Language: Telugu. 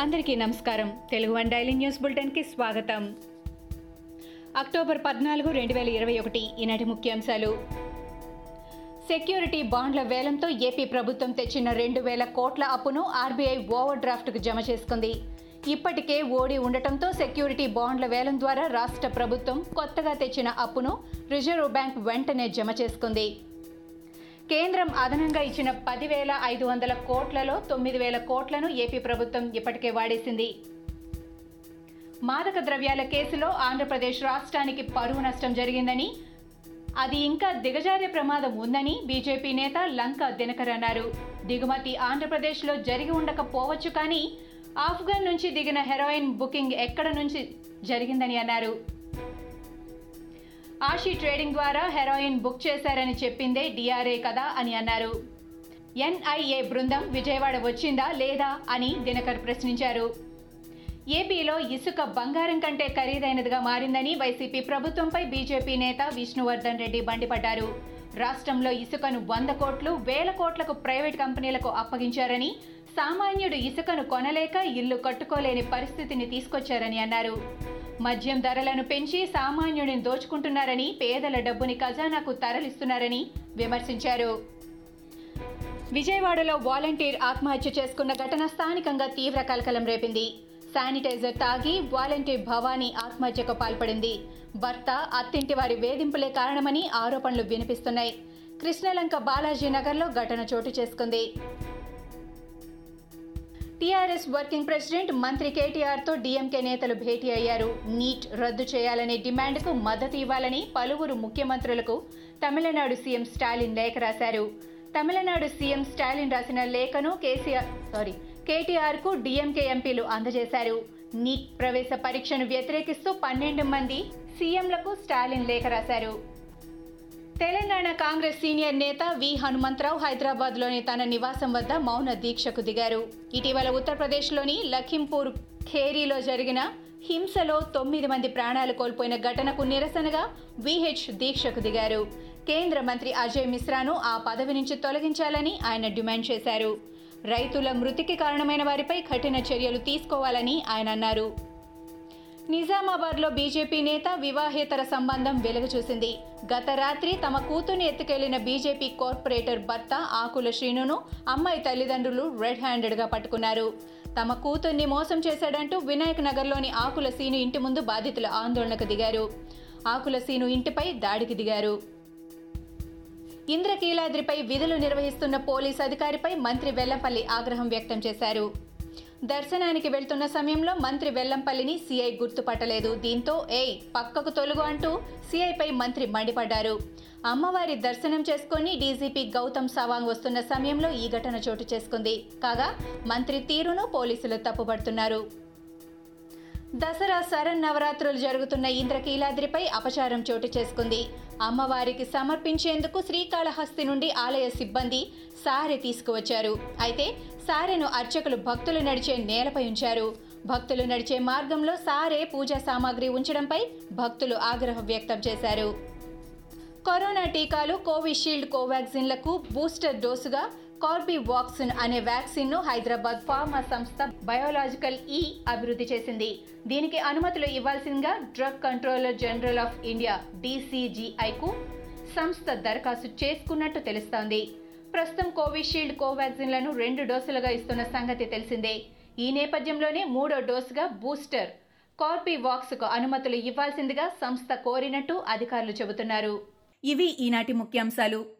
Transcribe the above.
అందరికీ నమస్కారం. తెలుగు వన్ డైలీ న్యూస్ బులెటిన్కి స్వాగతం. అక్టోబర్ పద్నాలుగు రెండు వేల ఇరవై ఒకటి ఈనాటి ముఖ్యాంశాలు. సెక్యూరిటీ బాండ్ల వేలంతో ఏపీ ప్రభుత్వం తెచ్చిన రెండు వేల కోట్ల అప్పును ఆర్బీఐ ఓవర్ డ్రాఫ్ట్కు జమ చేసుకుంది. ఇప్పటికే ఓడి ఉండటంతో సెక్యూరిటీ బాండ్ల వేలం ద్వారా రాష్ట్ర ప్రభుత్వం కొత్తగా తెచ్చిన అప్పును రిజర్వ్ బ్యాంక్ వెంటనే జమ చేసుకుంది. కేంద్రం అదనంగా ఇచ్చిన పదివేల ఐదు వందల కోట్లలో తొమ్మిది వేల కోట్లను ఏపీ ప్రభుత్వం ఇప్పటికే వాడేసింది. మాదక ద్రవ్యాల కేసులో ఆంధ్రప్రదేశ్ రాష్ట్రానికి పరువు నష్టం జరిగిందని అది ఇంకా దిగజారే ప్రమాదం ఉందని బీజేపీ నేత లంక దినకర్ అన్నారు. దిగుమతి ఆంధ్రప్రదేశ్లో జరిగి ఉండకపోవచ్చు కానీ ఆఫ్ఘన్ నుంచి దిగిన హెరోయిన్ బుకింగ్ ఎక్కడ నుంచి జరిగిందని అన్నారు. ఆషి ట్రేడింగ్ ద్వారా హెరోయిన్ బుక్ చేశారని చెప్పిందే డిఆర్ఏ కదా అని అన్నారు. ఎన్ఐఏ బృందం విజయవాడ వచ్చిందా లేదా అని దినకర్ ప్రశ్నించారు. ఏపీలో ఇసుక బంగారం కంటే ఖరీదైనదిగా మారిందని వైసీపీ ప్రభుత్వంపై బీజేపీ నేత విష్ణువర్ధన్ రెడ్డి మండిపడ్డారు రాష్ట్రంలో ఇసుకను వంద కోట్లు వేల కోట్లకు ప్రైవేట్ కంపెనీలకు అప్పగించారని సామాన్యుడు ఇసుకను కొనలేక ఇల్లు కట్టుకోలేని పరిస్థితిని తీసుకొచ్చారని అన్నారు. మద్యం ధరలను పెంచి సామాన్యుడిని దోచుకుంటున్నారని పేదల డబ్బుని ఖజానాకు తరలిస్తున్నారని విమర్శించారు. విజయవాడలో వాలంటీర్ ఆత్మహత్య చేసుకున్న ఘటన స్థానికంగా తీవ్ర కలకలం రేపింది. శానిటైజర్ తాగి వాలంటీర్ భవానీ ఆత్మహత్యకు పాల్పడింది. భర్త అత్తింటి వారి వేధింపులే కారణమని ఆరోపణలు వినిపిస్తున్నాయి. కృష్ణలంక బాలాజీ నగర్లో ఘటన చోటు చేసుకుంది. టీఆర్ఎస్ వర్కింగ్ ప్రెసిడెంట్ మంత్రి కేటీఆర్తో డీఎంకే నేతలు భేటీ అయ్యారు. నీట్ రద్దు చేయాలనే డిమాండ్కు మద్దతు ఇవ్వాలని పలువురు ముఖ్యమంత్రులకు తమిళనాడు సీఎం స్టాలిన్ లేఖ రాశారు. తమిళనాడు సీఎం స్టాలిన్ రాసిన లేఖను కేసీఆర్ సారీ కేటీఆర్కు డీఎంకే ఎంపీలు అందజేశారు. నీట్ ప్రవేశ పరీక్షను వ్యతిరేకిస్తూ పన్నెండు మంది సీఎంలకు స్టాలిన్ లేఖ రాశారు. తెలంగాణ కాంగ్రెస్ సీనియర్ నేత వి. హనుమంతరావు హైదరాబాద్లోని తన నివాసం వద్ద మౌన దీక్షకు దిగారు. ఇటీవల ఉత్తరప్రదేశ్లోని లఖింపూర్ ఖేరీలో జరిగిన హింసలో తొమ్మిది మంది ప్రాణాలు కోల్పోయిన ఘటనకు నిరసనగా విహెచ్ దీక్షకు దిగారు. కేంద్ర మంత్రి అజయ్ మిశ్రాను ఆ పదవి నుంచి తొలగించాలని ఆయన డిమాండ్ చేశారు. రైతుల మృతికి కారణమైన వారిపై కఠిన చర్యలు తీసుకోవాలని ఆయన అన్నారు. నిజామాబాద్లో బీజేపీ నేత వివాహేతర సంబంధం వెలుగు చూసింది గత రాత్రి తమ కూతుర్ని ఎత్తుకెళ్ళిన బీజేపీ కార్పొరేటర్ భర్త ఆకుల శ్రీనును అమ్మాయి తల్లిదండ్రులు రెడ్ హ్యాండెడ్గా పట్టుకున్నారు. తమ కూతుర్ని మోసం చేశాడంటూ వినాయక్ నగర్లోని ఆకుల సీను ఇంటి ముందు బాధితులు ఆందోళనకు దిగారు. ఆకుల సీను ఇంటిపై దాడికి దిగారు. ఇంద్రకీలాద్రిపై విధులు నిర్వహిస్తున్న పోలీస్ అధికారిపై మంత్రి వెల్లంపల్లి ఆగ్రహం వ్యక్తం చేశారు. దర్శనానికి వెళ్తున్న సమయంలో మంత్రి వెల్లంపల్లిని సీఐ గుర్తుపట్టలేదు. దీంతో ఏయ్ పక్కకు తొలుగు అంటూ సీఐపై మంత్రి మండిపడ్డారు. అమ్మవారి దర్శనం చేసుకుని డీజీపీ గౌతమ్ సవాంగ్ వస్తున్న సమయంలో ఈ ఘటన చోటు చేసుకుంది. కాగా మంత్రి తీరును పోలీసులు తప్పుపడుతున్నారు. దసరా శరణ్ నవరాత్రులు జరుగుతున్న ఇంద్రకీలాద్రిపై అపచారం చోటు చేసుకుంది. అమ్మవారికి సమర్పించేందుకు శ్రీకాళహస్తి నుండి ఆలయ సిబ్బంది సారె తీసుకువచ్చారు. అయితే సారెను అర్చకులు భక్తులు నడిచే నేలపై ఉంచారు. భక్తులు నడిచే మార్గంలో సారే పూజా సామాగ్రి ఉంచడంపై భక్తులు ఆగ్రహం వ్యక్తం చేశారు. కరోనా టీకాలు కోవిషీల్డ్ కోవాక్సిన్లకు బూస్టర్ డోసుగా కార్బివాక్సిన్ అనే వ్యాక్సిన్ను హైదరాబాద్ ఫార్మా సంస్థ బయోలాజికల్ ఈ అభివృద్ధి చేసింది. దీనికి అనుమతులు ఇవ్వాల్సిందిగా drug controller general of India డీసీజీఐకు సంస్థ దరఖాస్తు చేసుకున్నట్టు తెలుస్తోంది. ప్రస్తుతం కోవిషీల్డ్ కోవాక్సిన్లను రెండు డోసులుగా ఇస్తున్న సంగతి తెలిసిందే. ఈ నేపథ్యంలోనే మూడో డోసుగా బూస్టర్ కార్బివాక్స్కు అనుమతులు ఇవ్వాల్సిందిగా సంస్థ కోరినట్టు అధికారులు చెబుతున్నారు. ఇవి ఈనాటి ముఖ్యాంశాలు.